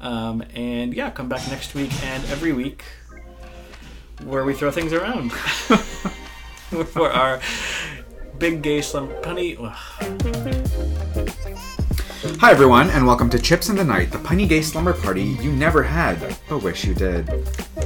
Um, and yeah, come back next week and every week where we throw things around for our big gay slum punny. Hi, everyone, and welcome to Chips in the Night, the punny gay slumber party you never had, but wish you did.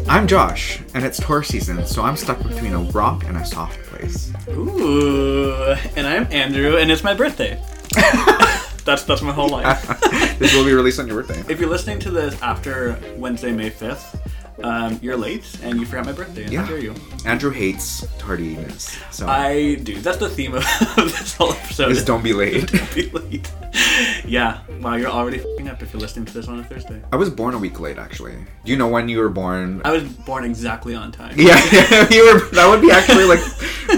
I'm Josh, and it's Taurus season, so I'm stuck between a rock and a soft place. Ooh, and I'm Andrew, and it's my birthday. that's that's my whole life. this will be released on your birthday. If you're listening to this after Wednesday, May 5th, um, you're late and you forgot my birthday. And Yeah. How dare you? Andrew hates tardiness, so I do. That's the theme of this whole episode. just don't be late. Don't be late. Yeah. Wow, you're already fing up if you're listening to this on a Thursday. I was born a week late, actually. Do you know when you were born? I was born exactly on time. Yeah, you were. That would be actually like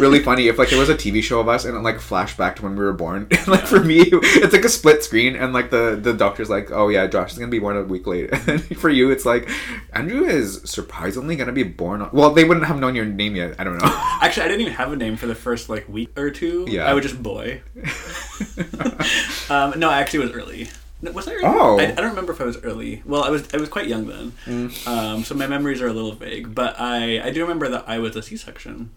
really funny if like there was a TV show of us and it like flashed back to when we were born. Like for me, it's like a split screen, and like the the doctor's like, "Oh yeah, Josh is gonna be born a week late." And for you, it's like Andrew is surprisingly gonna be born. On, well, they wouldn't have known your name yet. I don't know. Actually, I didn't even have a name for the first like week or two. Yeah. I was just boy. Uh, um, no, I actually was early. Was I early? Oh. I, I don't remember if I was early. Well, I was. I was quite young then, Mm. um, so my memories are a little vague. But I, I do remember that I was a C-section.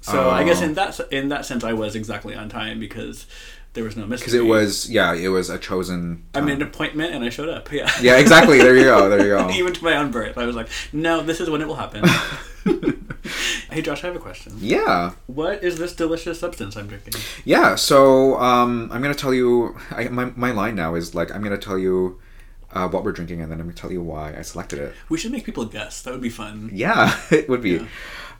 So I guess Oh. in that in that sense, I was exactly on time because there was no mystery. Because it was yeah, it was a chosen. I made an appointment and I showed up. Yeah. yeah, exactly. There you go. There you go. Even to my own birth, I was like, "No, this is when it will happen." hey, Josh, I have a question. Yeah. What is this delicious substance I'm drinking? Yeah, so um, I'm gonna tell you. I, my my line now is like I'm gonna tell you uh, what we're drinking, and then I'm gonna tell you why I selected it. We should make people guess. That would be fun. Yeah, it would be.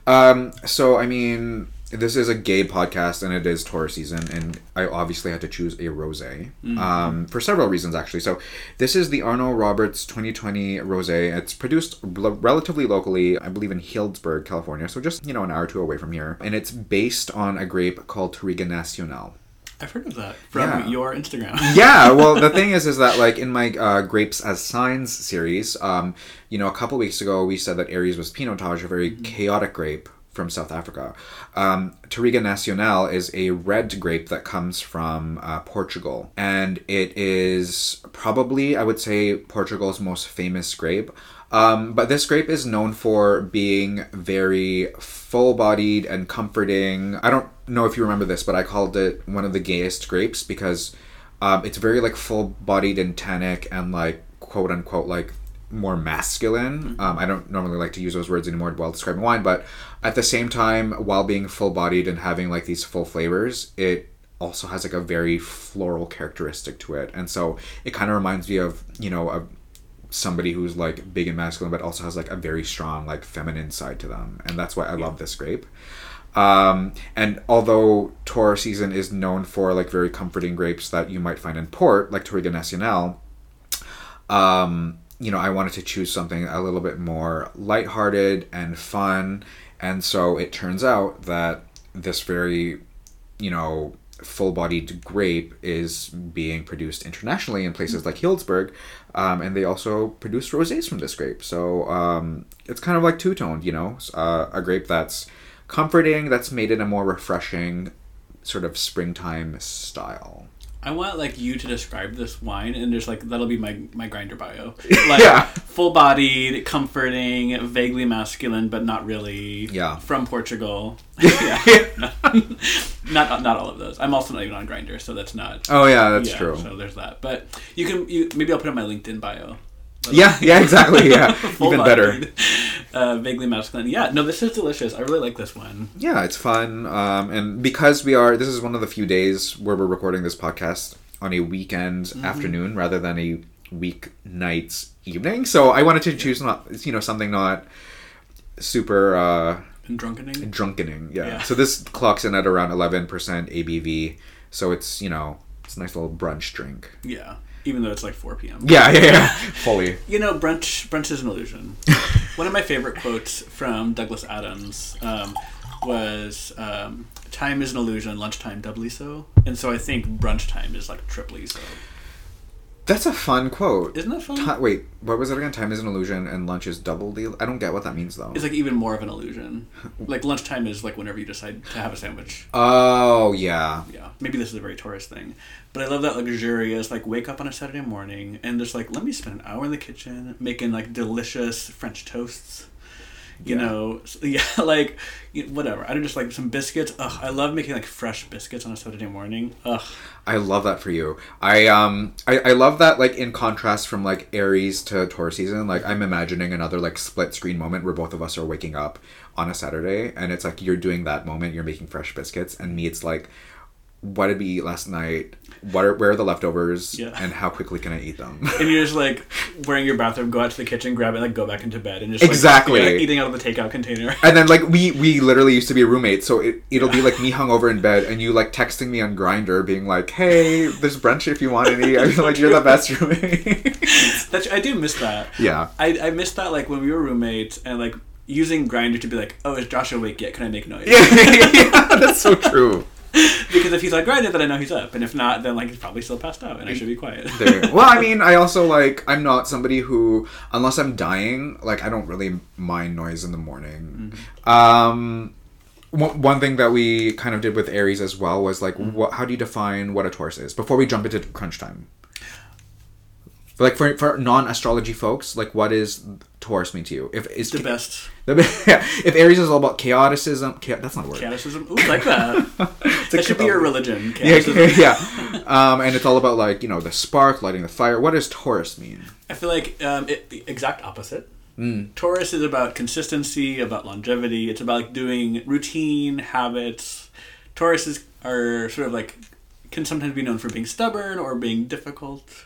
Um, so I mean, this is a gay podcast, and it is Taurus season, and I obviously had to choose a rosé um, for several reasons actually. So this is the Arnot-Roberts 2020 rosé. It's produced l- relatively locally, I believe in Healdsburg, California. So just you know an hour or two away from here, and it's based on a grape called Touriga Nacional. I've heard of that from Yeah. your Instagram. yeah well the thing is is that like in my uh, grapes as signs series um you know a couple weeks ago we said that aries was pinotage a very chaotic grape from south africa um, Touriga Nacional is a red grape that comes from uh, Portugal, and it is probably, I would say, Portugal's most famous grape. Um, but this grape is known for being very full bodied and comforting. I don't know if you remember this, but I called it one of the gayest grapes because um, it's very like full bodied and tannic and like quote unquote like more masculine. Um, I don't normally like to use those words anymore while describing wine, but at the same time, while being full bodied and having like these full flavors, it also has like a very floral characteristic to it. And so it kind of reminds me of, you know, of somebody who's like big and masculine, but also has like a very strong, like feminine side to them. And that's why I love this grape. Um, and although Taurus season is known for like very comforting grapes that you might find in port, like Touriga Nacional, um, you know, I wanted to choose something a little bit more lighthearted and fun. And so it turns out that this very, you know, full bodied grape is being produced internationally in places like Healdsburg. Um, and they also produce rosés from this grape. So um, it's kind of like two toned, you know, uh, a grape that's comforting, that's made in a more refreshing sort of springtime style. I want like you to describe this wine, and just like that'll be my my Grindr bio. Like Yeah. full bodied, comforting, vaguely masculine, but not really. Yeah. From Portugal. yeah. not not all of those. I'm also not even on Grindr, so that's not. Oh, yeah, that's yeah, true. So there's that. But you can you maybe I'll put it on my LinkedIn bio. Yeah, yeah, exactly. Yeah, even better. Uh, vaguely masculine. Yeah, no, this is delicious. I really like this one. Yeah, it's fun. Um, and because we are, this is one of the few days where we're recording this podcast on a weekend Mm-hmm. afternoon rather than a week weeknight evening. So I wanted to choose not, you know, something not super uh, And drunkening. drunkening. Yeah. Yeah. So this clocks in at around 11% ABV. So it's, you know, it's a nice little brunch drink. Yeah. Even though it's like 4 p.m. Yeah, yeah, yeah. Fully. You know, brunch brunch is an illusion. One of my favorite quotes from Douglas Adams um, was um, "Time is an illusion, lunchtime doubly so." And so I think brunch time is like triply so. That's a fun quote. Isn't that fun? Ti- wait, what was it again? Time is an illusion and lunch is double the. I don't get what that means though. It's like even more of an illusion. Like lunchtime is like whenever you decide to have a sandwich. oh yeah. Yeah, maybe this is a very Taurus thing, but I love that luxurious like wake up on a Saturday morning and just like let me spend an hour in the kitchen making like delicious French toasts. You Yeah. know, yeah, like whatever. I don't just like some biscuits. Ugh, I love making like fresh biscuits on a Saturday morning. Ugh, I love that for you. I um I, I love that like in contrast from like Aries to Taurus season, like I'm imagining another like split screen moment where both of us are waking up on a Saturday and it's like you're doing that moment, you're making fresh biscuits, and me it's like what did we eat last night? What are where are the leftovers? Yeah. And how quickly can I eat them? and you're just like wearing your bathrobe, go out to the kitchen, grab it, like go back into bed, and just like, Exactly. yeah, eating out of the takeout container. And then like we we literally used to be roommates, so it it'll be like me hungover in bed and you like texting me on Grindr being like, Hey, there's brunch if you want any. I feel like you're the best roommate. That's, I do miss that. yeah. I, I missed that like when we were roommates and like using Grindr to be like, oh, is Josh awake yet? Can I make noise? yeah, that's so true. Because if he's on Grindr, then I know he's up, and if not, then like he's probably still passed out, and I should be quiet. There. Well, I mean, I also like I'm not somebody who, unless I'm dying, like I don't really mind noise in the morning. Um, one, one thing that we kind of did with Aries as well was like, what, how do you define what a Taurus is before we jump into crunch time? Like for for non astrology folks, like what is Taurus mean to you? If is the best Yeah. if Aries is all about chaoticism, cha- that's not a word. chaoticism. Ooh, like that. that should be your religion. Yeah, Chaoticism. yeah. Um, and it's all about like you know the spark, lighting the fire. What does Taurus mean? I feel like um, it, the exact opposite. Mm. Taurus is about consistency, about longevity. It's about like doing routine habits. Taurus is are sort of like can sometimes be known for being stubborn or being difficult,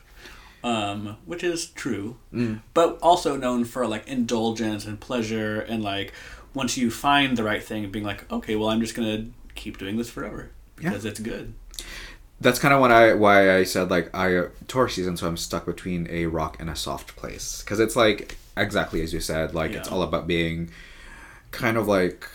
um, which is true. Mm. But also known for like indulgence and pleasure and like once you find the right thing, being like, okay, well, I'm just gonna keep doing this forever Yeah. because it's good. That's kind of what I why I said like I Taurus season, so I'm stuck between a rock and a soft place because it's like exactly as you said, like it's all about being kind of like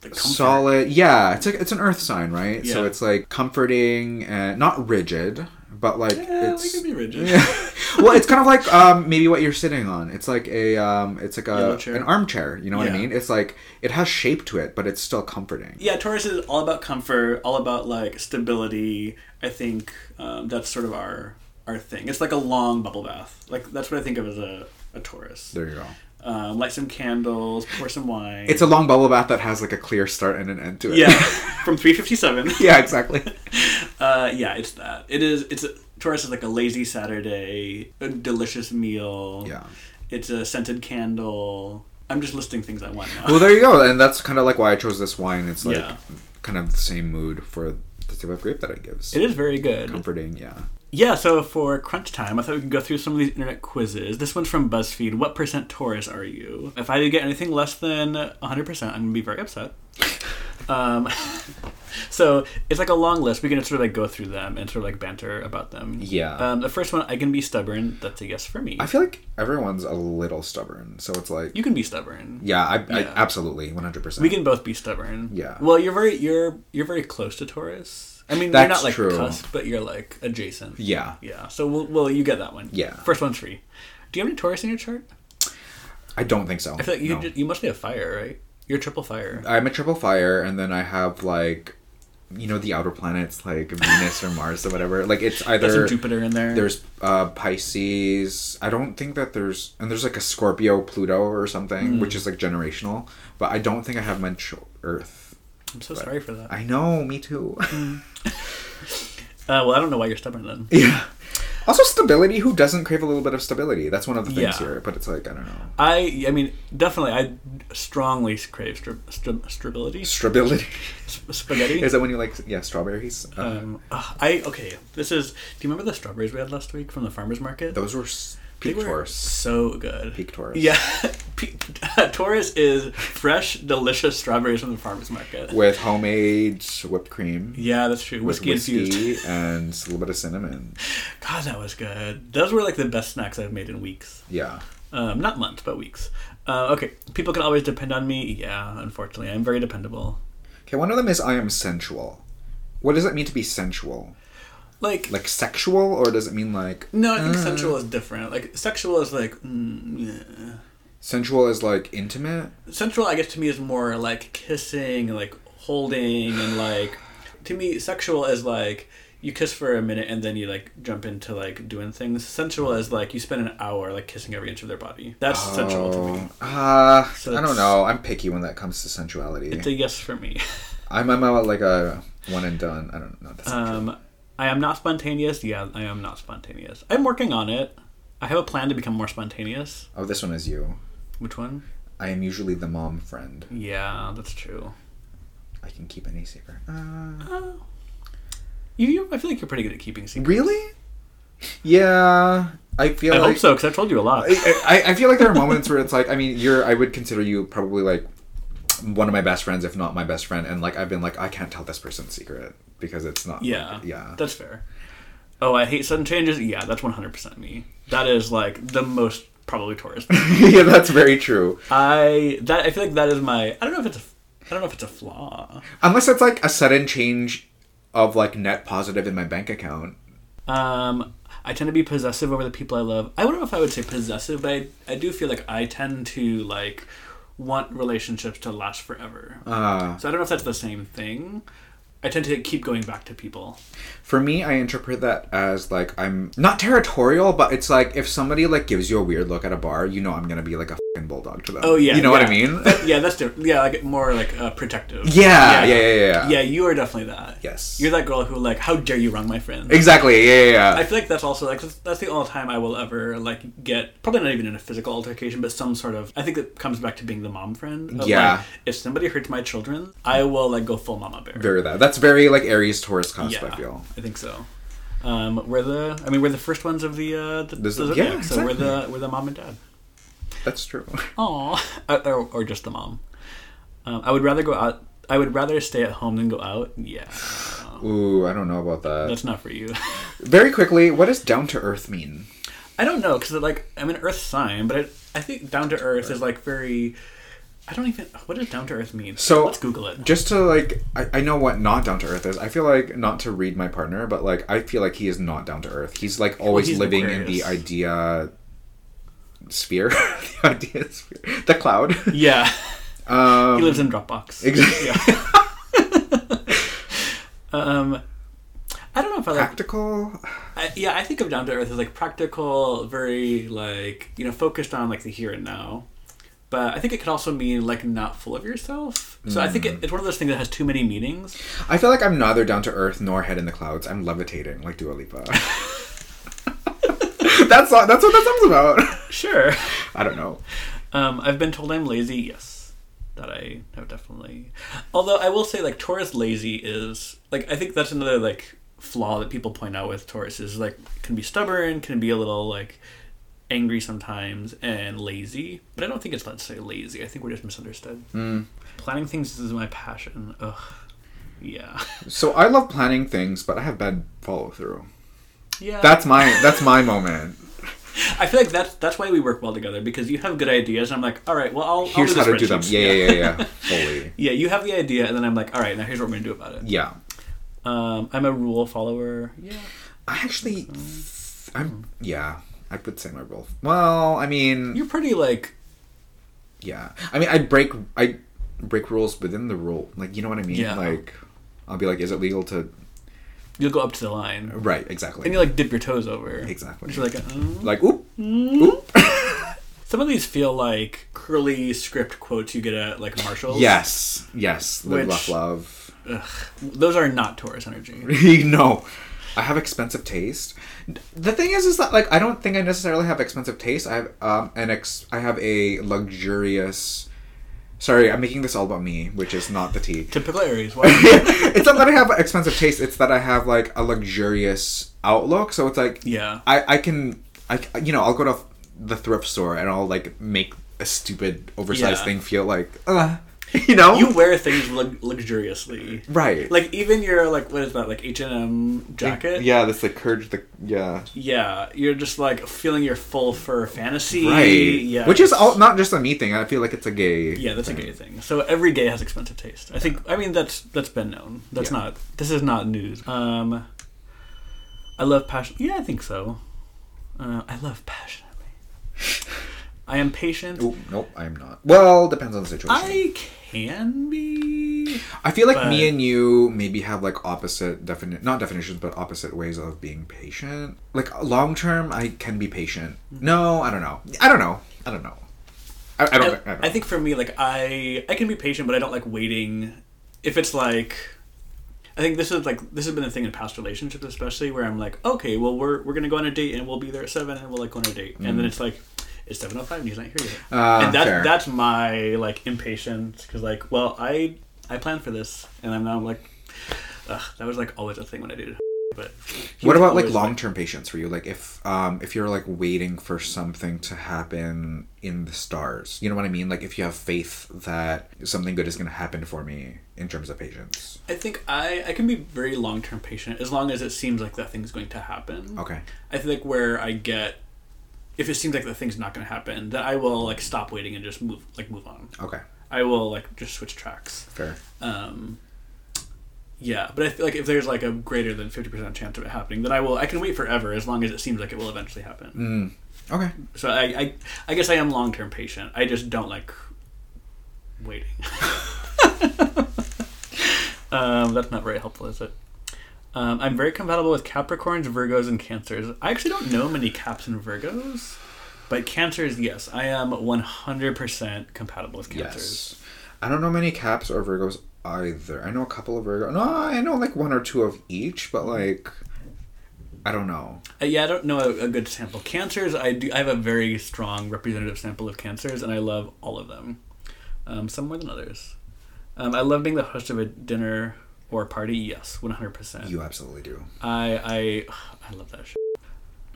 The solid. Yeah, it's like it's an earth sign, right? So it's like comforting and not rigid, but like Yeah, it's we can be rigid. Yeah. well, it's kind of like um, maybe what you're sitting on. It's like a um, it's like a an armchair. You know what I mean? It's like it has shape to it, but it's still comforting. Yeah, Taurus is all about comfort, all about like stability. I think um, that's sort of our our thing. It's like a long bubble bath. Like that's what I think of as a, a Taurus. There you go. Um, light some candles, pour some wine. It's a long bubble bath that has like a clear start and an end to it. yeah, from three fifty seven. yeah, exactly. Uh, yeah, it's that. It is. It's a, Taurus is like a lazy Saturday, a delicious meal. Yeah. It's a scented candle. I'm just listing things I want now. Well, there you go, and that's kind of like why I chose this wine. It's like Yeah. kind of the same mood for the type of grape that it gives. it is very good. comforting. Yeah. Yeah, so for crunch time, I thought we could go through some of these internet quizzes. This one's from BuzzFeed. What percent Taurus are you? If I get anything less than 100%, I'm going to be very upset. Um, so it's like a long list. We can sort of like go through them and sort of like banter about them. Yeah. Um, the first one, I can be stubborn. That's a yes for me. I feel like everyone's a little stubborn, so it's like you can be stubborn. yeah, I, I absolutely one hundred percent. We can both be stubborn. Yeah. Well, you're very you're you're very close to Taurus. I mean, you're not like true. cusp, but you're like adjacent. Yeah. Yeah. So well, well, you get that one. Yeah. First one's free. Do you have any Taurus in your chart? I don't think so. I feel like you No. ju- you must be a fire, right? You're a triple fire. I'm a triple fire, and then I have like, you know, the outer planets like Venus or Mars or whatever. Like it's some either Jupiter in there. there's uh, Pisces. I don't think that there's and there's like a Scorpio Pluto or something, Hmm. which is like generational. But I don't think I have much Earth. I'm so sorry for that. I know, me too. Uh, well, I don't know why you're stubborn then. yeah. Also, stability. Who doesn't crave a little bit of stability? That's one of the things Yeah. here. But it's like I don't know. I I mean definitely I strongly crave stri- stri- stability. Stability. Sp- spaghetti. Is that when you like yeah strawberries? Uh, um, ugh, I okay. This is. Do you remember the strawberries we had last week from the farmers market? those were They peak were Taurus. So good. Peak Taurus. Yeah, Pe- Taurus is fresh, delicious strawberries from the farmers market. With homemade whipped cream. Yeah, that's true. with Whiskey, infused. whiskey and a little bit of cinnamon. God, that was good. Those were like the best snacks I've made in weeks. Yeah. Um, not months, but weeks. Uh, okay, people can always depend on me. Yeah, unfortunately, I'm very dependable. Okay, one of them is I am sensual. What does it mean to be sensual? Like Like sexual, or does it mean like no, I think Uh. sensual is different. Like sexual is like mm, yeah. sensual is like intimate? sensual. I guess to me is more like kissing, and like holding, and like to me sexual is like you kiss for a minute and then you like jump into like doing things. Sensual is like you spend an hour like kissing every inch of their body. That's sensual to me. Uh, So I don't know. I'm picky when that comes to sensuality. It's a yes for me. I'm, I'm a, like a one and done. I don't know. That's not true. Um, I am not spontaneous. Yeah, I am not spontaneous. I'm working on it. I have a plan to become more spontaneous. Oh, this one is you. Which one? I am usually the mom friend. Yeah, that's true. I can keep any secret. Uh, Uh, you, you, I feel like you're pretty good at keeping secrets. really? Yeah, I feel I like hope so, because I've told you a lot. I, I, I feel like there are moments where it's like I mean you're I would consider you probably like one of my best friends if not my best friend and like I've been like I can't tell this person's secret because it's not Yeah, yeah that's fair. Oh, I hate sudden changes. Yeah, that's 100% me. That is like the most probably Taurus. yeah that's very true I that I feel like that is my. I don't know if it's a. I don't know if it's a flaw. unless it's like a sudden change of like net positive in my bank account Um, I tend to be possessive over the people I love. I don't know if I would say possessive, but I, I do feel like I tend to like want relationships to last forever. uh, So I don't know if that's the same thing. I tend to keep going back to people. for me I interpret that as like I'm not territorial but it's like if somebody like gives you a weird look at a bar you know I'm gonna be like a bulldog to them Oh yeah, you know what I mean yeah, that's different. Yeah, like more like uh, protective. yeah yeah yeah yeah, yeah. Yeah, you are definitely that. Yes. You're that girl who like, how dare you wrong my friend? exactly yeah yeah, yeah. I feel like that's also like that's, that's the only time I will ever like get probably not even in a physical altercation, but some sort of. I think it comes back to being the mom friend. of, Yeah. like, if somebody hurts my children, I will like go full mama bear. very that that's very like Aries Taurus cusp yeah, I feel I think so. Um, we're the. I mean, we're the first ones of the. Uh, the, This- the yeah, zodiac, so we're the we're the mom and dad. That's true Aw, or, or just the mom. Um, I would rather go out. I would rather stay at home than go out. Yeah, Ooh, I don't know about that. that's not for you. Very quickly, what does down to earth mean? I don't know because like I'm an Earth sign, but it, I think down to earth is like very. I don't even. What does down to earth mean? So- let's Google it. Just to like, I, I know what not down to earth is. I feel like not to read my partner, but like I feel like he is not down to earth. He's like always he's living in the idea sphere, the idea sphere, the cloud. Yeah, Um, he lives in Dropbox. Exactly. Yeah. um, I don't know if I like. practical. I, yeah, I think of down to earth as like practical, very like you know focused on like the here and now. But I think it could also mean like not full of yourself. So I think Mm. it, it's one of those things that has too many meanings. I feel like I'm neither down to earth nor head in the clouds. I'm levitating like Dua Lipa. That's all, that's what that song's about. Sure. I don't know. Um, I've been told I'm lazy. Yes, that I have definitely. Although I will say, like Taurus lazy is like I think that's another like flaw that people point out with Taurus is like can be stubborn, can be a little like angry sometimes, and lazy. But I don't think it's let's say lazy. I think we're just misunderstood. Mm. Planning things is my passion. Ugh. Yeah. So I love planning things, but I have bad follow through. Yeah. That's my that's my moment. I feel like that's that's why we work well together because you have good ideas and I'm like, all right, well I'll Here's I'll how to do them. Yeah, yeah, yeah, yeah. Fully. Yeah, you have the idea, and then I'm like, all right, now here's what we're gonna do about it. Yeah. Um, I'm a rule follower. Yeah. I actually, I'm yeah. I would say my rule. Well, I mean, You're pretty like yeah. I mean, I break I break rules within the rule. Like, you know what I mean? Yeah. Like, I'll be like, is it legal to? You'll go up to the line Right. Exactly. and you like dip your toes over. Exactly. You're like, uh, like, oop, oop. some of these feel like curly script quotes you get at like Marshalls. yes. Yes. Live, Which- laugh, love. those are not Taurus energy. no. I have expensive taste. The thing is, is that like I don't think I necessarily have expensive taste. I have um an ex. I have a luxurious. Sorry, I'm making this all about me, which is not the tea. Typical Aries. Why? it's not that I have expensive taste. It's that I have like a luxurious outlook. So it's like yeah. I I can I you know I'll go to the thrift store and I'll like make a stupid oversized Yeah. thing feel like uh, you know You wear things lux- luxuriously. right Like even your like what is that like H and M jacket? yeah that's like courage the yeah Yeah, you're just like feeling your full fur fantasy. right Yeah. which is all not just a me thing. I feel like it's a gay Yeah, that's a gay thing. So every gay has expensive taste. I think. I mean, that's that's been known. That's Yeah. not. This is not news. Um, I love passion. Yeah, I think so. Uh, I love passionately. I am patient. Ooh, nope, I'm not. Well, depends on the situation. I can be. I feel like But- me and you maybe have like opposite definite not definitions, but opposite ways of being patient. Like long term, I can be patient. Mm-hmm. No, I don't know. I don't know. I don't know. I, I don't. I, I, don't I think for me, like I, I can be patient, but I don't like waiting. If it's like, I think this is like this has been a thing in past relationships, especially where I'm like, okay, well we're we're gonna go on a date and we'll be there at seven and we'll like go on a date, and then mm-hmm. it's like. It's seven oh five and he's not here yet. Ah, and that, fair. that's my like impatience because like, well, I I planned for this, and I'm now like, ugh, that was like always a thing when I dated. But what about like long term patience for you? Like if um if you're like waiting for something to happen in the stars, you know what I mean? Like if you have faith that something good is going to happen for me in terms of patience. I think I I can be very long term patient as long as it seems like that thing's going to happen. Okay. I think where I get if it seems like the thing's not going to happen, then I will like stop waiting and just move like move on. Okay. I will like just switch tracks. Fair. Um, yeah, but I feel like if there's like a greater than fifty percent chance of it happening, then I will I can wait forever as long as it seems like it will eventually happen. Mm. Okay. So I, I I guess I am long term patient. I just don't like waiting. um, that's not very helpful, is it? Um, I'm very compatible with Capricorns, Virgos, and Cancers. I actually don't know many Caps and Virgos, but Cancers, yes, I am 100% compatible with Cancers. Yes. I don't know many Caps or Virgos either. I know a couple of Virgos. No, I know like one or two of each, but like I don't know. Uh, yeah, I don't know a, a good sample. Cancers, I do. I have a very strong representative sample of cancers, and I love all of them. Um, some more than others. Um, I love being the host of a dinner or party. Yes, one hundred percent. You absolutely do. I I I love that shit.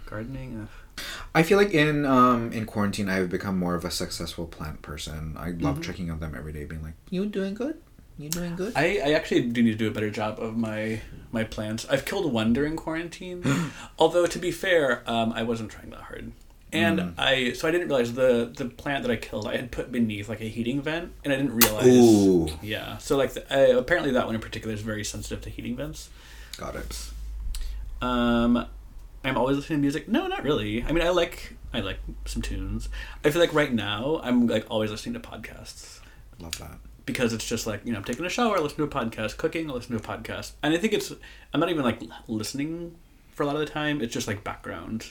Gardening. ugh. I feel like in um in quarantine I've become more of a successful plant person. I love checking on them every day, being like, "You doing good? You doing good?" I, I actually do need to do a better job of my my plants. I've killed one during quarantine, although to be fair, um, I wasn't trying that hard. And I so I didn't realize the the plant that I killed I had put beneath like a heating vent, and I didn't realize. Ooh. Yeah, so like the, uh, apparently that one in particular is very sensitive to heating vents. Got it. Um, I'm always listening to music. No, not really. I mean, I like I like some tunes. I feel like right now I'm like always listening to podcasts Love that. because it's just like you know I'm taking a shower, I listen to a podcast, cooking, I listen to a podcast, and I think it's I'm not even like listening for a lot of the time. It's just like background.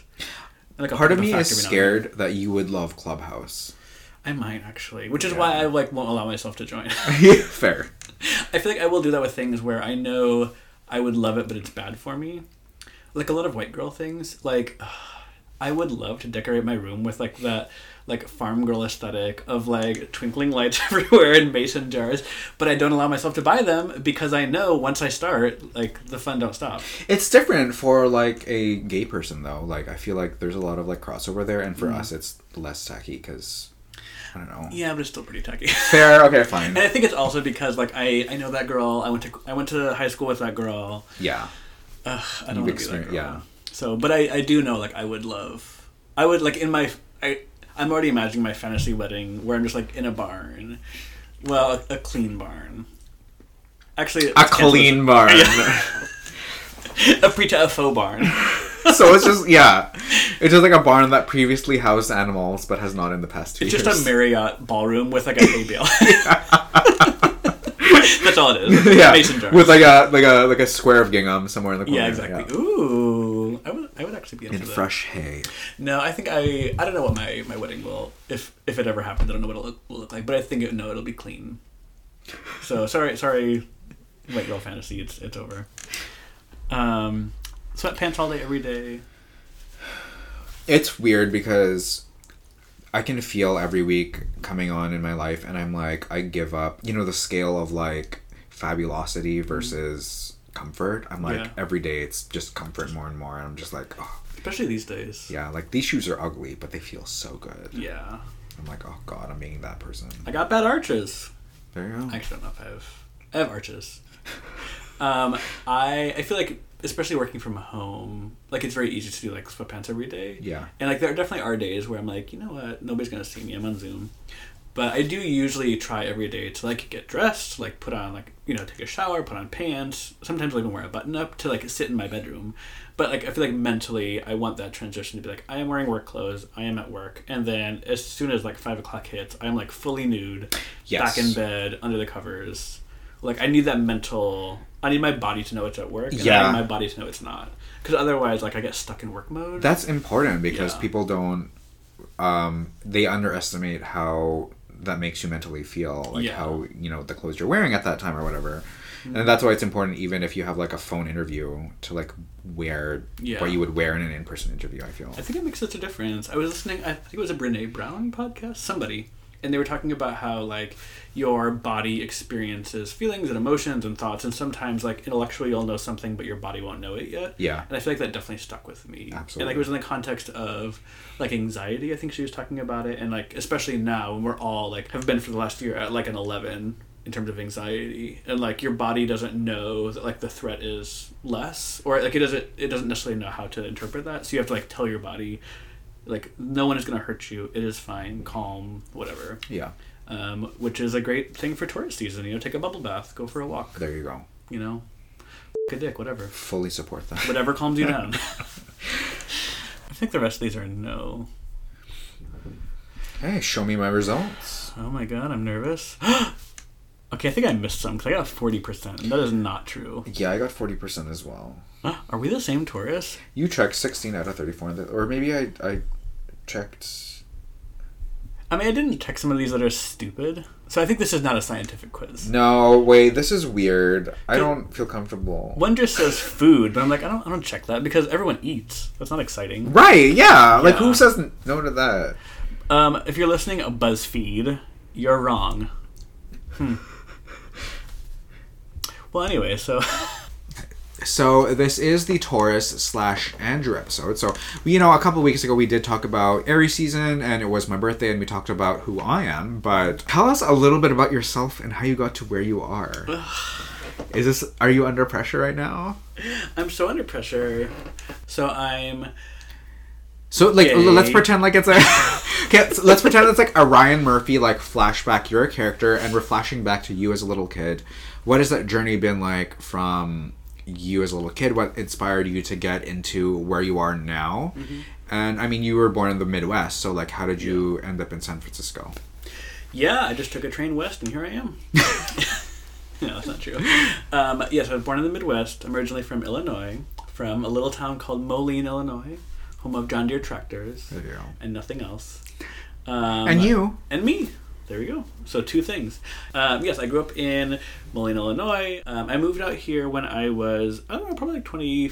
Like I'll Part of me is now scared that you would love Clubhouse. I might actually, which is Yeah. why I like won't allow myself to join. Fair. I feel like I will do that with things where I know I would love it, but it's bad for me. Like a lot of white girl things. Like I would love to decorate my room with like that like farm girl aesthetic of like twinkling lights everywhere and mason jars, but I don't allow myself to buy them because I know once I start, like the fun don't stop. It's different for like a gay person though. Like I feel like there's a lot of like crossover there, and for mm. us it's less tacky because I don't know. Yeah, but it's still pretty tacky. Fair. Okay. Fine. And I think it's also because like I I know that girl. I went to I went to high school with that girl. Yeah. Ugh, I don't want to be that girl. yeah. So, but I, I do know like I would love, I would like in my I I'm already imagining my fantasy wedding where I'm just like in a barn, well a, a clean barn. Actually, A clean barn. a pre a faux barn. so it's just yeah, it's just like a barn that previously housed animals but has not in the past two It's years. just a Marriott ballroom with like a hay bale. That's all it is. yeah, Mason jars. with like a like a like a square of gingham somewhere in the corner. yeah, exactly. Ooh, I would I would actually be In into that. fresh hay. No, I think I I don't know what my, my wedding will if if it ever happens. I don't know what it'll look, will look like, but I think it, no, it'll be clean. So sorry, sorry, white girl fantasy. It's it's over. Um, sweatpants all day, every day. It's weird because I can feel every week coming on in my life, and I'm like, I give up. You know, the scale of like fabulosity versus comfort. I'm like, Yeah. every day it's just comfort more and more, and I'm just like, oh, Especially these days. yeah, like these shoes are ugly, but they feel so good. Yeah. I'm like, oh god, I'm being that person. I got bad arches. There you go. I actually don't know if I have. I have arches. Um, I I feel like especially working from home, like it's very easy to do like sweatpants every day. Yeah. And like there definitely are days where I'm like, you know what, nobody's gonna see me. I'm on Zoom. But I do usually try every day to like get dressed, like put on like you know take a shower, put on pants. Sometimes I'll even wear a button up to like sit in my bedroom. But like I feel like mentally, I want that transition to be like I am wearing work clothes, I am at work, and then as soon as like five o'clock hits, I'm like fully nude, Yes. back in bed under the covers. Like I need that mental. I need my body to know it's at work. And I Yeah. need my body to know it's not. Because otherwise, like I get stuck in work mode. That's important because Yeah. people don't. Um, they underestimate how that makes you mentally feel, like Yeah. Mm-hmm. how you know the clothes you're wearing at that time or whatever. And that's why it's important, even if you have like a phone interview, to like wear Yeah. what you would wear in an in-person interview. I feel. I think it makes such a difference. I was listening. I think it was a Brene Brown podcast. Somebody, and they were talking about how like your body experiences feelings and emotions and thoughts, and sometimes like intellectually you'll know something, but your body won't know it yet. Yeah. And I feel like that definitely stuck with me. Absolutely. And like it was in the context of like anxiety. I think she was talking about it, and like especially now when we're all like have been for the last year at like an eleven in terms of anxiety and like your body doesn't know that like the threat is less or like it doesn't it doesn't necessarily know how to interpret that so you have to like tell your body like no one is going to hurt you. It is fine. Calm whatever. Yeah. um, which is a great thing for Taurus season you know take a bubble bath go for a walk. There you go. you know? A dick whatever. Fully support that. whatever calms you down. I think the rest of these are no. Hey, show me my results. oh my god i'm nervous. Okay i think i missed some because i got 40% and that is not true. Yeah, I got forty percent as well. are we the same tourists? You checked sixteen out of thirty-four, or maybe I I checked. I mean, I didn't check some of these that are stupid. So I think this is not a scientific quiz. No, wait, this is weird. I don't feel comfortable. One just says food, but I'm like, I don't, I don't check that because everyone eats. That's not exciting. Right? Yeah. Like Yeah. who says no to that? Um, if you're listening to BuzzFeed, you're wrong. Hmm. Well, anyway, so So this is the Taurus slash Andrew episode. So you know, a couple weeks ago we did talk about Aries season, and it was my birthday, and we talked about who I am. But tell us a little bit about yourself and how you got to where you are. is this? Are you under pressure right now? I'm so under pressure. So I'm. So like, Yay. let's pretend like it's a. okay, so let's pretend it's like a Ryan Murphy like flashback. You're a character, and we're flashing back to you as a little kid. What has that journey been like from you as a little kid? What inspired you to get into where you are now? And I mean, you were born in the Midwest, so like, how did you end up in San Francisco? Yeah, I just took a train west, and here I am. no, that's not true. Um, yes, I was born in the Midwest. I'm originally from Illinois, from a little town called Moline, Illinois, home of John Deere tractors There you go. and nothing else. Um, And you? and me. There you go. So two things. Um, yes, I grew up in Moline, Illinois. Um, I moved out here when I was I don't know, probably like twenty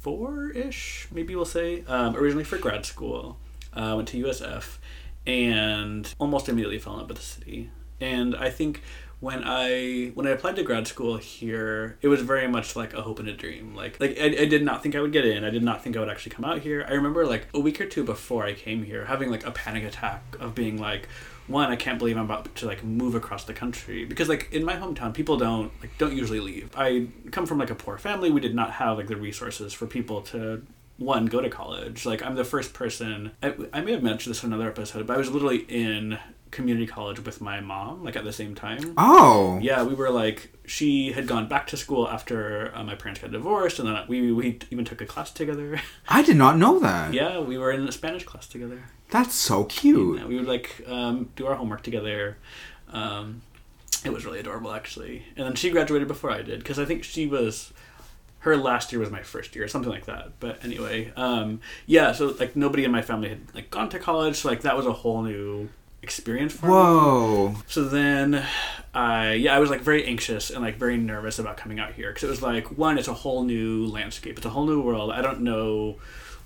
four ish, maybe we'll say. Um, originally for grad school, uh, went to USF, and almost immediately fell in love with the city. And I think when I when I applied to grad school here, it was very much like a hope and a dream. Like like I, I did not think I would get in. I did not think I would actually come out here. I remember like a week or two before I came here having like a panic attack of being like one, I can't believe I'm about to like move across the country because like in my hometown, people don't like don't usually leave. I come from like a poor family. We did not have like the resources for people to one go to college. Like I'm the first person. I, I may have mentioned this in another episode, but I was literally in community college with my mom like at the same time. Oh, Yeah, we were like she had gone back to school after uh, my parents got divorced, and then we we even took a class together. I did not know that. yeah, we were in a Spanish class together. That's so cute. Yeah, we would like um, do our homework together. Um, it was really adorable, actually. And then she graduated before I did because I think she was her last year was my first year, something like that. But anyway, um, yeah. So like nobody in my family had like gone to college, so like that was a whole new experience for me. Whoa. So then, I yeah, I was like very anxious and like very nervous about coming out here because it was like one, it's a whole new landscape, it's a whole new world. I don't know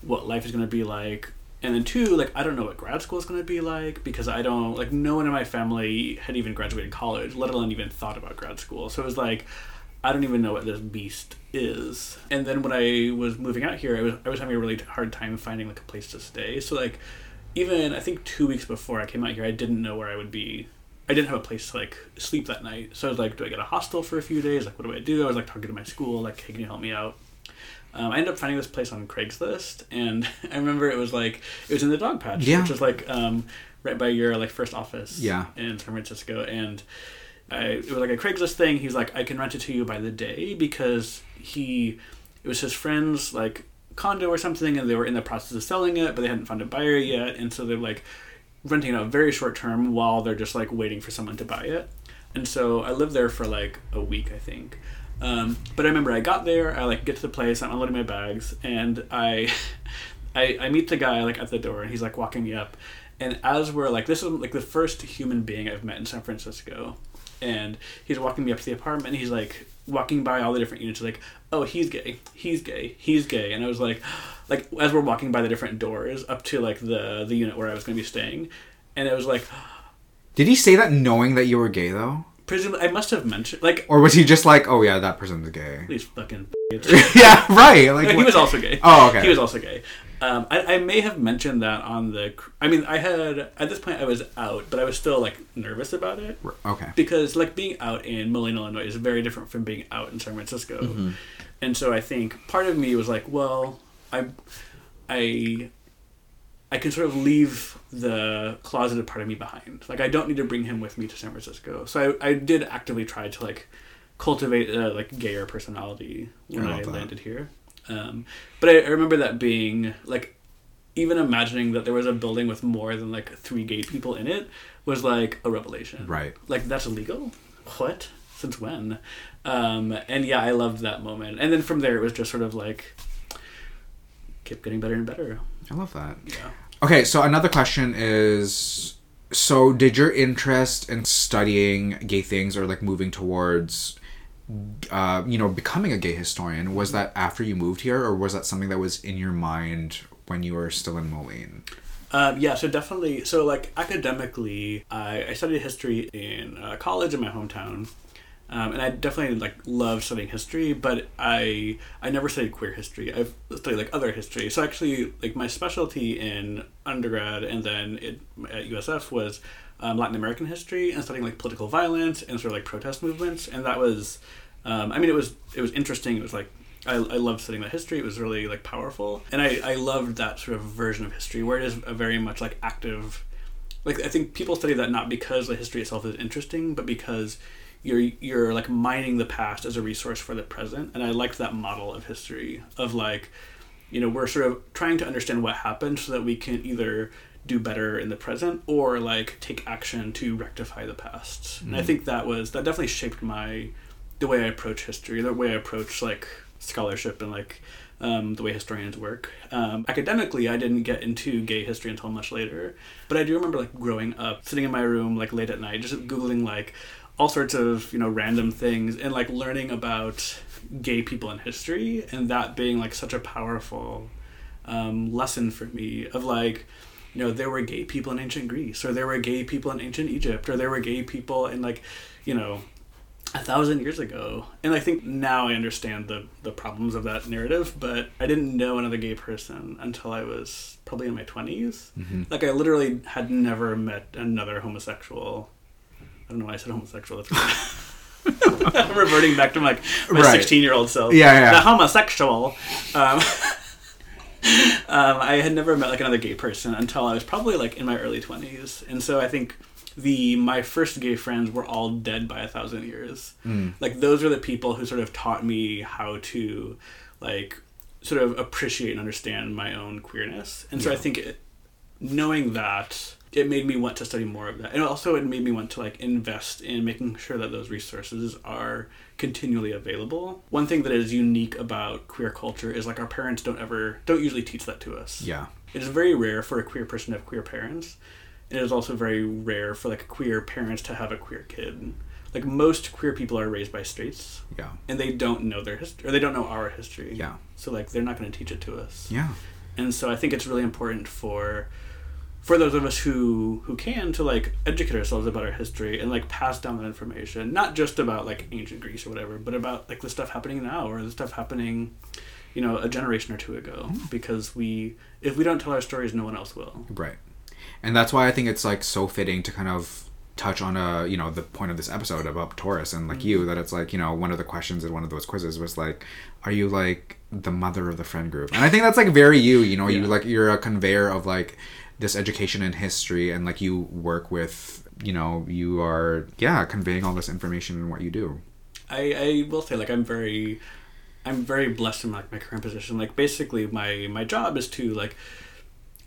what life is going to be like, and then two, like I don't know what grad school is going to be like because I don't like no one in my family had even graduated college, let alone even thought about grad school. So it was like. I don't even know what this beast is. And then when I was moving out here, I was I was having a really hard time finding like a place to stay. So like even I think two weeks before I came out here, I didn't know where I would be. I didn't have a place to like sleep that night. So I was like, do I get a hostel for a few days? Like, what do I do? I was like talking to my school, like, hey, can you help me out? Um, I ended up finding this place on Craigslist, and I remember it was like it was in the Dogpatch, Yeah. which was like um, right by your like first office. Yeah. In San Francisco, and I, it was like a Craigslist thing. He's like, I can rent it to you by the day because he, it was his friend's like condo or something, and they were in the process of selling it, but they hadn't found a buyer yet, and so they're like renting it out very short term while they're just like waiting for someone to buy it. And so I lived there for like a week, I think. Um, but I remember I got there, I like get to the place, I'm unloading my bags, and I, I, I meet the guy like at the door, and he's like walking me up, and as we're like, this is like the first human being I've met in San Francisco, and he's walking me up to the apartment, and he's like walking by all the different units, like, oh, he's gay, he's gay, he's gay, and I was like, like as we're walking by the different doors up to like the the unit where I was going to be staying, and it was like, Did he say that knowing that you were gay though, presumably I must have mentioned like or was he just like, oh yeah, that person's gay? these fucking. yeah, right. Like he was also gay. Oh, okay. He was also gay. Um, I, I may have mentioned that on the. I mean, I had at this point I was out, but I was still like nervous about it okay. because like being out in Moline, Illinois is very different from being out in San Francisco, Mm-hmm. and so I think part of me was like, well, I, I, I can sort of leave the closeted part of me behind. Like I don't need to bring him with me to San Francisco. So I, I did actively try to like cultivate a like gayer personality when I I, landed here. Um, but I, I remember that being like even imagining that there was a building with more than like three gay people in it was like a revelation. Right. Like that's illegal? What? Since when? Um, and yeah, I loved that moment. And then from there, it was just sort of like kept getting better and better. I love that. Yeah. Okay, so another question is so did your interest in studying gay things or like moving towards uh, you know, becoming a gay historian, was that after you moved here or was that something that was in your mind when you were still in Moline? Um, yeah, so definitely. So, like academically, I, I studied history in uh, college in my hometown, um, and I definitely like loved studying history. But I I never studied queer history. I've studied like other history. So actually, like my specialty in undergrad and then it, at USF was um, Latin American history and studying like political violence and sort of like protest movements. And that was, um, I mean, it was it was interesting. It was like I, I loved studying that history. It was really like powerful, and I, I loved that sort of version of history where it is a very much like active. Like I think people study that not because the history itself is interesting, but because you're you're like mining the past as a resource for the present. And I liked that model of history of like, you know, we're sort of trying to understand what happened so that we can either do better in the present or like take action to rectify the past. And I think that was that definitely shaped my the way I approach history, the way I approach like scholarship and like um, the way historians work. Um, academically, I didn't get into gay history until much later, but I do remember like growing up, sitting in my room like late at night, just googling like all sorts of you know random things and like learning about gay people in history, and that being like such a powerful um, lesson for me of like you know there were gay people in ancient greece or there were gay people in ancient egypt or there were gay people in like you know a thousand years ago. And i think now i understand the the problems of that narrative but i didn't know another gay person until i was probably in my 20s like i literally had never met another homosexual. I don't know why i said homosexual. I'm reverting back to like my Right. 16 year old self. Yeah, yeah. the homosexual. Um, um, I had never met like another gay person until I was probably like in my early twenties, and so I think the my first gay friends were all dead by a thousand years. Hmm. Like those are the people who sort of taught me how to like sort of appreciate and understand my own queerness, and so I think it, knowing that it made me want to study more of that. And also it made me want to like invest in making sure that those resources are continually available. One thing that is unique about queer culture is like our parents don't ever don't usually teach that to us. Yeah. it is very rare for a queer person to have queer parents it is also very rare for like queer parents to have a queer kid like most queer people are raised by straights Yeah. and they don't know their history or they don't know our history Yeah. so like they're not going to teach it to us Yeah. and so I think it's really important for for those of us who who can to like educate ourselves about our history and like pass down that information not just about like ancient greece or whatever but about like the stuff happening now or the stuff happening you know a generation or two ago mm. because we if we don't tell our stories no one else will Right. And that's why I think it's like so fitting to kind of touch on a you know the point of this episode about Taurus and like you mm. that it's like you know one of the questions in one of those quizzes was like are you like the mother of the friend group and I think that's like very you you know you Yeah. like you're a conveyor of like this education in history and like you work with you know you are yeah conveying all this information in what you do I, I will say like I'm very I'm very blessed in like my current position. Like basically my my job is to like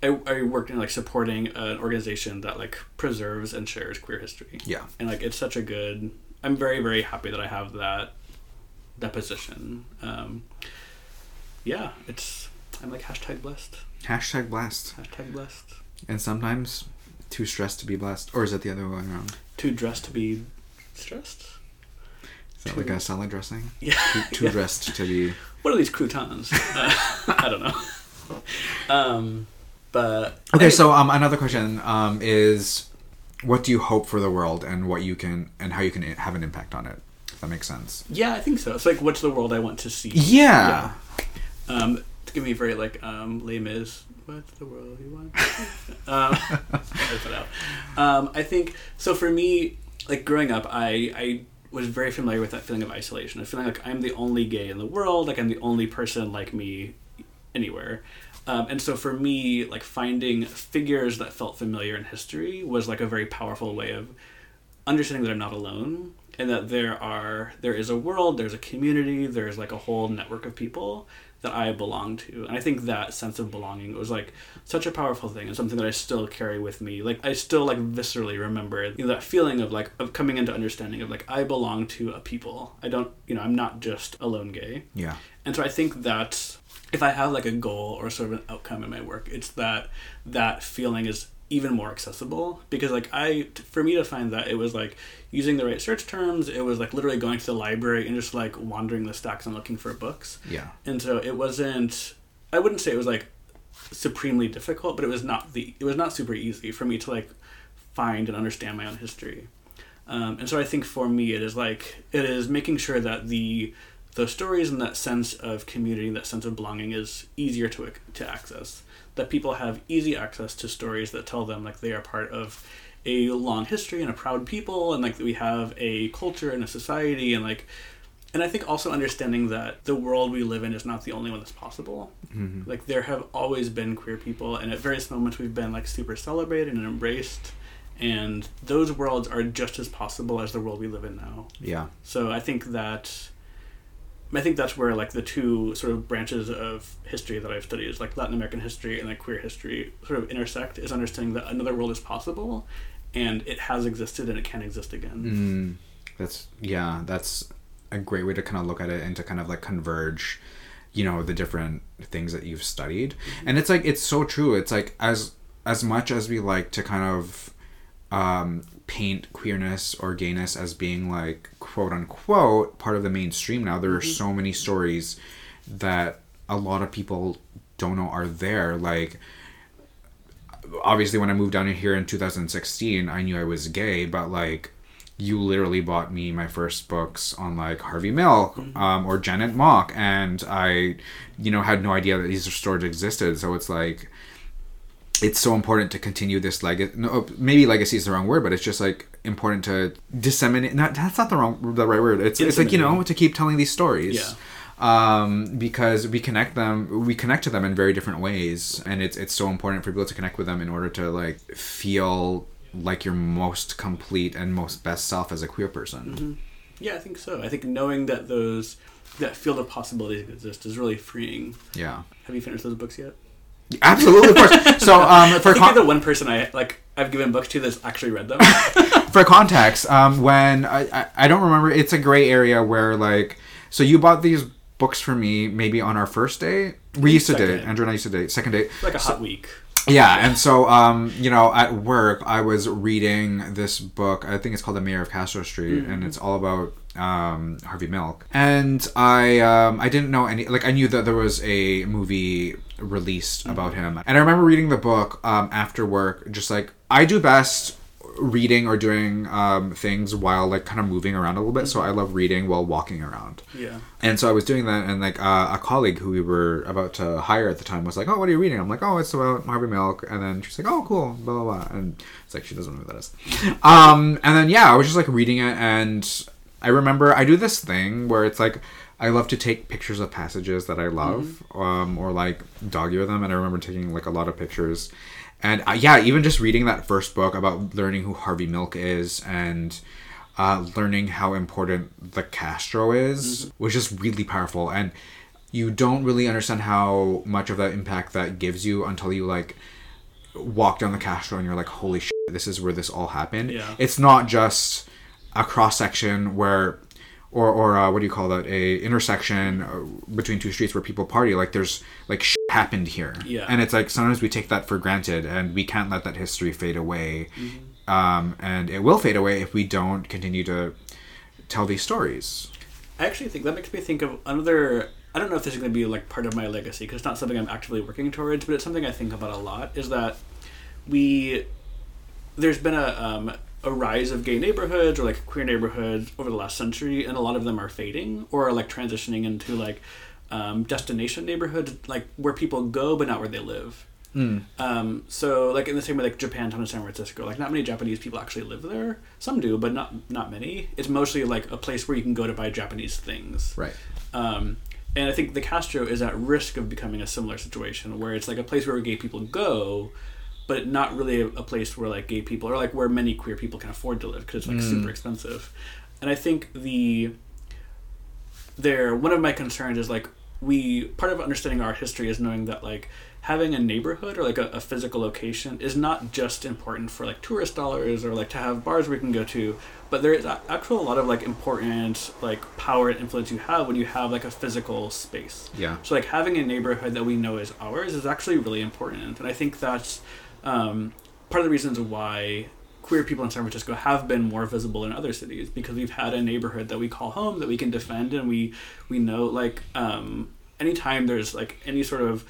I, I work in like supporting an organization that like preserves and shares queer history. Yeah. And like it's such a good I'm very, very happy that I have that that position. Um yeah, it's I'm like hashtag blessed. hashtag blessed Hashtag blessed. and sometimes too stressed to be blessed or is it the other way around Too dressed to be stressed. is that like a salad dressing Yeah. too, too dressed to be What are these croutons? Uh, I don't know. Um, but Okay, so um, another question um, is, what do you hope for the world, and what you can, and how you can have an impact on it? If that makes sense. yeah, I think so. It's like, what's the world I want to see? Yeah. Um, to give me very like um, lame is what's the world you want? um. Um, I think so. For me, like growing up, I I was very familiar with that feeling of isolation. of feeling like I'm the only gay in the world. Like I'm the only person like me anywhere. Um, and so for me, like finding figures that felt familiar in history was like a very powerful way of understanding that I'm not alone and that there are there is a world, there's a community, there's like a whole network of people that I belong to. And I think that sense of belonging was like such a powerful thing and something that I still carry with me. Like I still like viscerally remember you know, that feeling of like of coming into understanding of like I belong to a people. I don't you know, I'm not just a lone gay. Yeah. And so I think that if I have like a goal or sort of an outcome in my work, it's that that feeling is even more accessible because like I t- for me to find that it was like using the right search terms, it was like literally going to the library and just like wandering the stacks and looking for books. Yeah. And so it wasn't I wouldn't say it was like supremely difficult, but it was not the it was not super easy for me to like find and understand my own history. Um, and so I think for me it is like it is making sure that the the stories and that sense of community, that sense of belonging is easier to to access. That people have easy access to stories that tell them like they are part of a long history and a proud people and like that we have a culture and a society and like and I think also understanding that the world we live in is not the only one that's possible. Mm-hmm. Like there have always been queer people, and at various moments we've been like super celebrated and embraced, and those worlds are just as possible as the world we live in now. Yeah. So I think that I think that's where like the two sort of branches of history that I've studied is like Latin American history and like queer history sort of intersect is understanding that another world is possible and it has existed and it can exist again. Mm, that's yeah. That's a great way to kind of look at it and to kind of like converge, you know, the different things that you've studied. And it's like it's so true. It's like as as much as we like to kind of um, paint queerness or gayness as being like quote unquote part of the mainstream now. There are so many stories that a lot of people don't know are there. Like obviously when i moved down here in 2016 i knew i was gay but like you literally bought me my first books on like Harvey Milk um, or Janet Mock, and I, you know, had no idea that these stories existed. So it's like, it's so important to continue this legacy. No, maybe legacy is the wrong word, but it's just like important to disseminate. Not that's not the wrong the right word. It's it's like you know to keep telling these stories. Yeah. Um, because we connect them, we connect to them in very different ways, and it's it's so important for people to connect with them in order to like feel like your most complete and most best self as a queer person. Yeah, I think so. I think knowing that those that field of possibilities exist is really freeing. Yeah, Have you finished those books yet? Absolutely, of course. So, um, for con- you're the one person I like. I've given books to that's actually read them. for context, um, when I, I I don't remember, it's a gray area where like, so you bought these books for me maybe on our first date. We used to date. Andrew and I used to date. Second date. like a hot week. Yeah, and so um, you know, at work, I was reading this book. I think it's called The Mayor of Castro Street, and it's all about um, Harvey Milk. And I um, I didn't know any like I knew that there was a movie released about him, and I remember reading the book um, after work. Just like I do best reading or doing um, things while like kind of moving around a little bit. So I love reading while walking around. Yeah. And so I was doing that, and like uh, a colleague who we were about to hire at the time was like, "Oh, what are you reading?" I'm like, "Oh, it's about Harvey Milk." And then she's like, "Oh, cool." Blah blah blah. And it's like she doesn't know who that is. Um, and then yeah, I was just like reading it, and I remember I do this thing where it's like I love to take pictures of passages that I love, um, or like dog ear them. And I remember taking like a lot of pictures. and uh, yeah, even just reading that first book about learning who Harvey Milk is and uh, learning how important the Castro is was just really powerful. And you don't really understand how much of that impact that gives you until you like walk down the Castro and you're like, holy shit, this is where this all happened. Yeah. It's not just a cross section where or or uh, what do you call that a intersection uh, between two streets where people party like there's like shit happened here Yeah. and it's like sometimes we take that for granted and we can't let that history fade away um, and it will fade away if we don't continue to tell these stories I actually think that makes me think of another. I don't know if this is going to be like part of my legacy because it's not something I'm actively working towards, but it's something I think about a lot. Is that we there's been a um, a rise of gay neighborhoods or like queer neighborhoods over the last century, and a lot of them are fading or are like transitioning into like um, destination neighborhoods, like where people go but not where they live. Um, so like in the same way like Japantown and San Francisco, like not many Japanese people actually live there. Some do, but not not many. It's mostly like a place where you can go to buy Japanese things. right Um, and I think the Castro is at risk of becoming a similar situation where it's like a place where gay people go, but not really a, a place where like gay people or like where many queer people can afford to live because it's like mm. super expensive. And I think the there one of my concerns is like we part of understanding our history is knowing that like having a neighborhood or like a, a physical location is not just important for like tourist dollars or like to have bars we can go to but there is actually a lot of like important like power and influence you have when you have like a physical space. Yeah. So like having a neighborhood that we know is ours is actually really important, and I think that's um, part of the reasons why queer people in San Francisco have been more visible in other cities because we've had a neighborhood that we call home that we can defend, and we we know like um, anytime there's like any sort of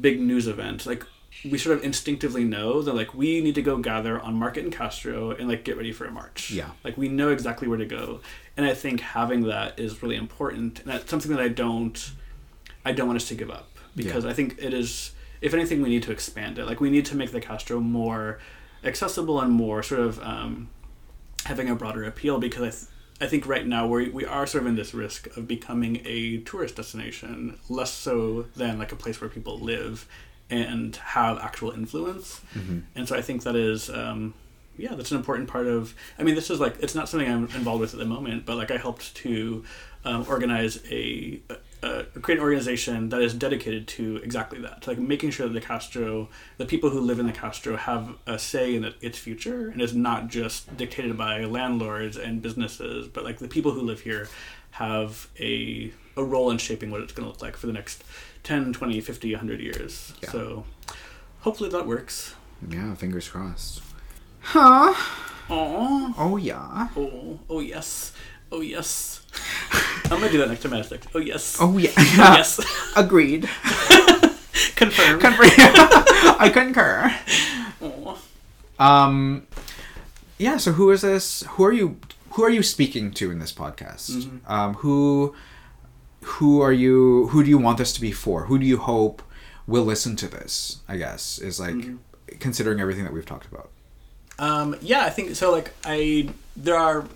big news event, like we sort of instinctively know that like we need to go gather on Market and Castro and like get ready for a march. Yeah. Like we know exactly where to go. And I think having that is really important. And that's something that I don't I don't want us to give up because Yeah. I think it is if anything we need to expand it. Like we need to make the Castro more accessible and more sort of um, having a broader appeal because I th- I think right now we we are sort of in this risk of becoming a tourist destination less so than like a place where people live and have actual influence. And so I think that is um, yeah, that's an important part of. I mean, this is like it's not something I'm involved with at the moment, but like I helped to um, organize a, a create an organization that is dedicated to exactly that, to, like making sure that the Castro, the people who live in the Castro, have a say in it, its future, and is not just dictated by landlords and businesses, but like the people who live here have a a role in shaping what it's going to look like for the next 10, 20, 50, 100 years. Yeah. So hopefully that works. yeah fingers crossed huh Aww. oh yeah Oh, oh yes. Oh yes. I'm gonna do that next time I stick. Oh yes. oh yeah Oh, yes. agreed Confirmed. i concur. Um, yeah. So who is this? Who are you? Who are you speaking to in this podcast? Um, who, who are you? Who do you want this to be for? Who do you hope will listen to this? I guess is like considering everything that we've talked about. Um, yeah, I think so. Like, I there are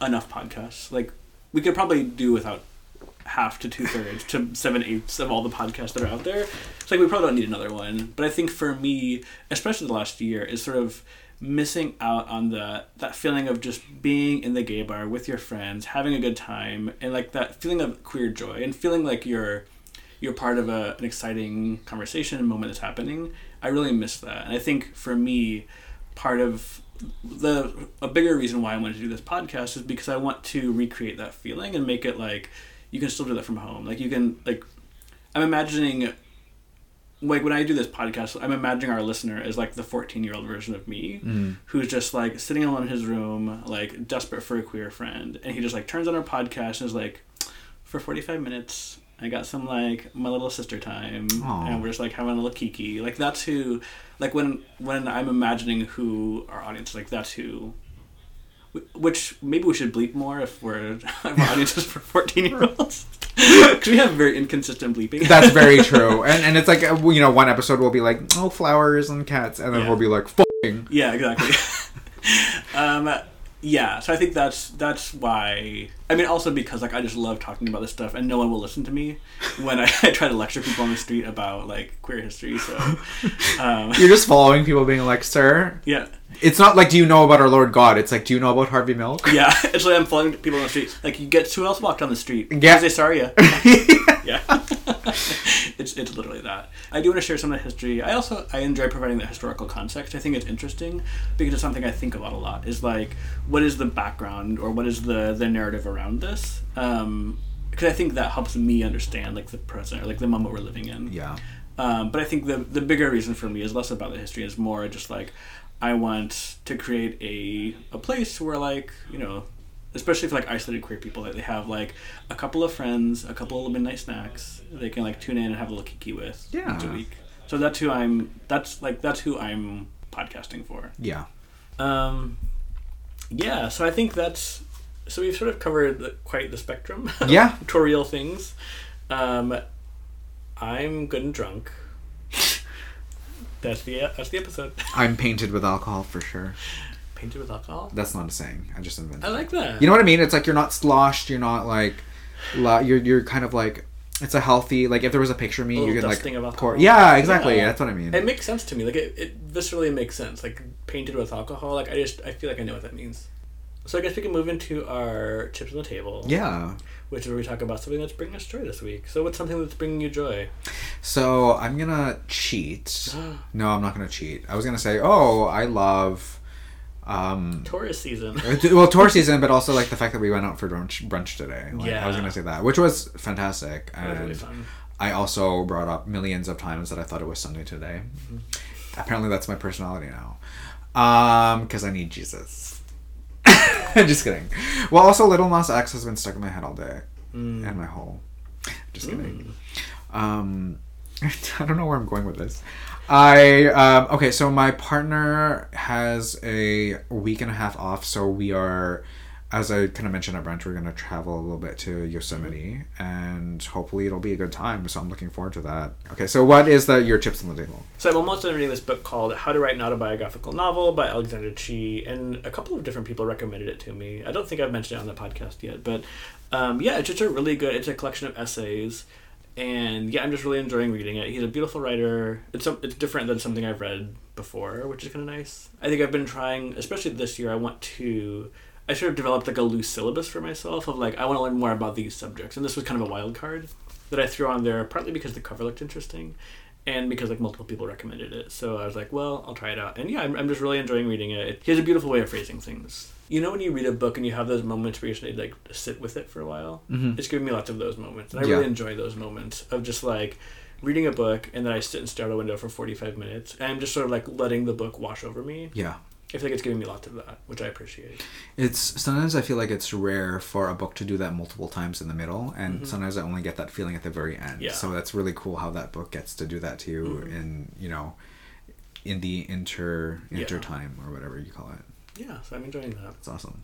enough podcasts. Like, we could probably do without half to two thirds to seven eighths of all the podcasts that are out there. It's like, we probably don't need another one. But I think for me, especially the last year, is sort of missing out on the that feeling of just being in the gay bar with your friends, having a good time, and like that feeling of queer joy, and feeling like you're you're part of a, an exciting conversation moment that's happening. I really miss that, and I think for me, part of the a bigger reason why I wanted to do this podcast is because I want to recreate that feeling and make it like you can still do that from home. Like you can like I'm imagining like when I do this podcast, I'm imagining our listener as like the 14 year old version of me, mm-hmm. who's just like sitting alone in his room, like desperate for a queer friend, and he just like turns on our podcast and is like, for 45 minutes, I got some like my little sister time, Aw. and we're just like having a little kiki. Like that's who, like when when I'm imagining who our audience, like that's who. Which maybe we should bleep more if we're if our audience is for 14 year olds. Because we have very inconsistent bleeping. That's very true. And and it's like you know one episode will be like oh flowers and cats, and then Yeah. we'll be like fucking Yeah, exactly. um, Yeah, so I think that's that's why. I mean, also because like I just love talking about this stuff, and no one will listen to me when I, I try to lecture people on the street about like queer history. So, um, You're just following people being like, sir. yeah, It's not like, do you know about our Lord God? It's like, do you know about Harvey Milk? yeah. It's like I'm following people on the street. Like you get who else walked down the street? Yeah. Jose Sarria. yeah, it's it's literally that. I do want to share some of the history. I also I enjoy providing the historical context. I think it's interesting because it's something I think about a lot. Is like what is the background or what is the the narrative around this? Um, because I think that helps me understand like the present or like the moment we're living in. yeah. Um, but I think the the bigger reason for me is less about the history. It's more just like I want to create a a place where like you know, especially for like isolated queer people, that they have like a couple of friends, a couple of midnight snacks they can like tune in and have a little kiki with Yeah. once a week. So that's who I'm. That's like that's who I'm podcasting for. Yeah. Um, yeah. So I think that's. So we've sort of covered the, quite the spectrum. Yeah. Tutorial things. Um, I'm good and drunk. That's the that's the episode. I'm painted with alcohol for sure. Painted with alcohol. That's not a saying. I just invented I like that. You know what I mean? It's like you're not sloshed. You're not like, you're you're kind of like, it's a healthy. Like if there was a picture of me, you could like, pour- yeah, exactly. Yeah. That's what I mean. It makes sense to me. Like it, it viscerally makes sense. Like painted with alcohol. Like I just I feel like I know what that means. So I guess we can move into our chips on the table. yeah. Which is where we talk about something that's bringing us joy this week. So what's something that's bringing you joy? So I'm gonna cheat. No, I'm not gonna cheat. I was gonna say, oh, I love. Um, Taurus season. well, tour season, but also like the fact that we went out for brunch, brunch today. Like, I was gonna say that, which was fantastic, was really and fun. I also brought up millions of times that I thought it was Sunday today. Apparently, that's my personality now, um, because I need Jesus. Just kidding. Well, also, Lil Nas X has been stuck in my head all day, Mm. and my whole. Just kidding. Um, I don't know where I'm going with this. I um, okay, so my partner has a week and a half off, so we are, as I kind of mentioned at brunch, we're gonna travel a little bit to Yosemite, and hopefully it'll be a good time. So I'm looking forward to that. Okay, so what is the your chips on the table? So I'm almost done reading this book called How to Write an Autobiographical Novel by Alexander Chee, and a couple of different people recommended it to me. I don't think I've mentioned it on the podcast yet, but um, yeah, it's just a really good. It's a collection of essays, and yeah, I'm just really enjoying reading it. He's a beautiful writer. It's it's different than something I've read before, which is kind of nice. I think I've been trying, especially this year. I want to. I sort of developed like a loose syllabus for myself of like I want to learn more about these subjects, and this was kind of a wild card that I threw on there, partly because the cover looked interesting, and because like multiple people recommended it. So I was like, well, I'll try it out. And yeah, I'm, I'm just really enjoying reading it. He has a beautiful way of phrasing things. You know when you read a book and you have those moments where you just need to, like sit with it for a while. Mhm. It's giving me lots of those moments, and I Yeah. really enjoy those moments of just like reading a book and then I sit and stare out a window for 45 minutes and I'm just sort of like letting the book wash over me. Yeah. I feel like it's giving me lots of that, which I appreciate. It's sometimes I feel like it's rare for a book to do that multiple times in the middle, and Mhm. sometimes I only get that feeling at the very end. Yeah. So that's really cool how that book gets to do that to you Mhm. in you know, in the inter Yeah. inter time or whatever you call it. Yeah, so I'm enjoying that. It's awesome.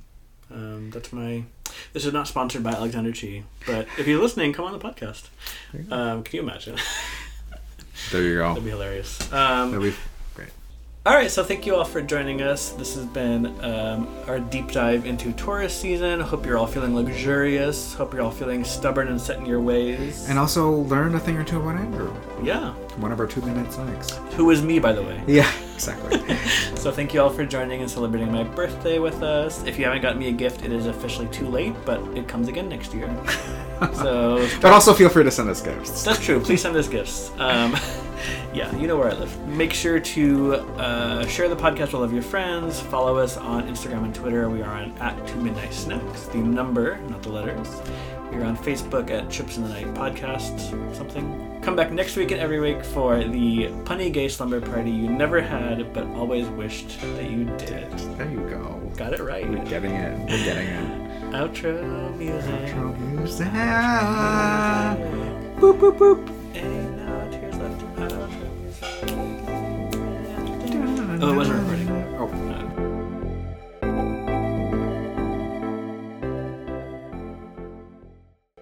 Um, that's my. This is not sponsored by Alexander Chee, but if you're listening, come on the podcast. You. Um, can you imagine? There you go. That'd be hilarious. Um, That'd be great. All right, so thank you all for joining us. This has been um, our deep dive into Taurus season. Hope you're all feeling luxurious. Hope you're all feeling stubborn and set in your ways. And also learn a thing or two about Andrew. yeah, One of our two minute snacks. who is me, by the way. Yeah, exactly. So thank you all for joining and celebrating my birthday with us. If you haven't got me a gift, it is officially too late, but it comes again next year. So but also feel free to send us gifts. That's true. Please send us gifts. Um, yeah, you know where I live. Make sure to uh, share the podcast with all of your friends. Follow us on Instagram and Twitter. We are on at Two Midnight Snacks, the number, not the letters. We're on Facebook at Chips in the Night Podcast, something. Come back next week and every week for the punny gay slumber party you never had but always wished that you did. There you go. Got it right. We're getting it. We're getting it. Outro music. Outro music. Boop boop boop. Ain't no uh, tears left. Uh, Outro music. Oh, it wasn't recording.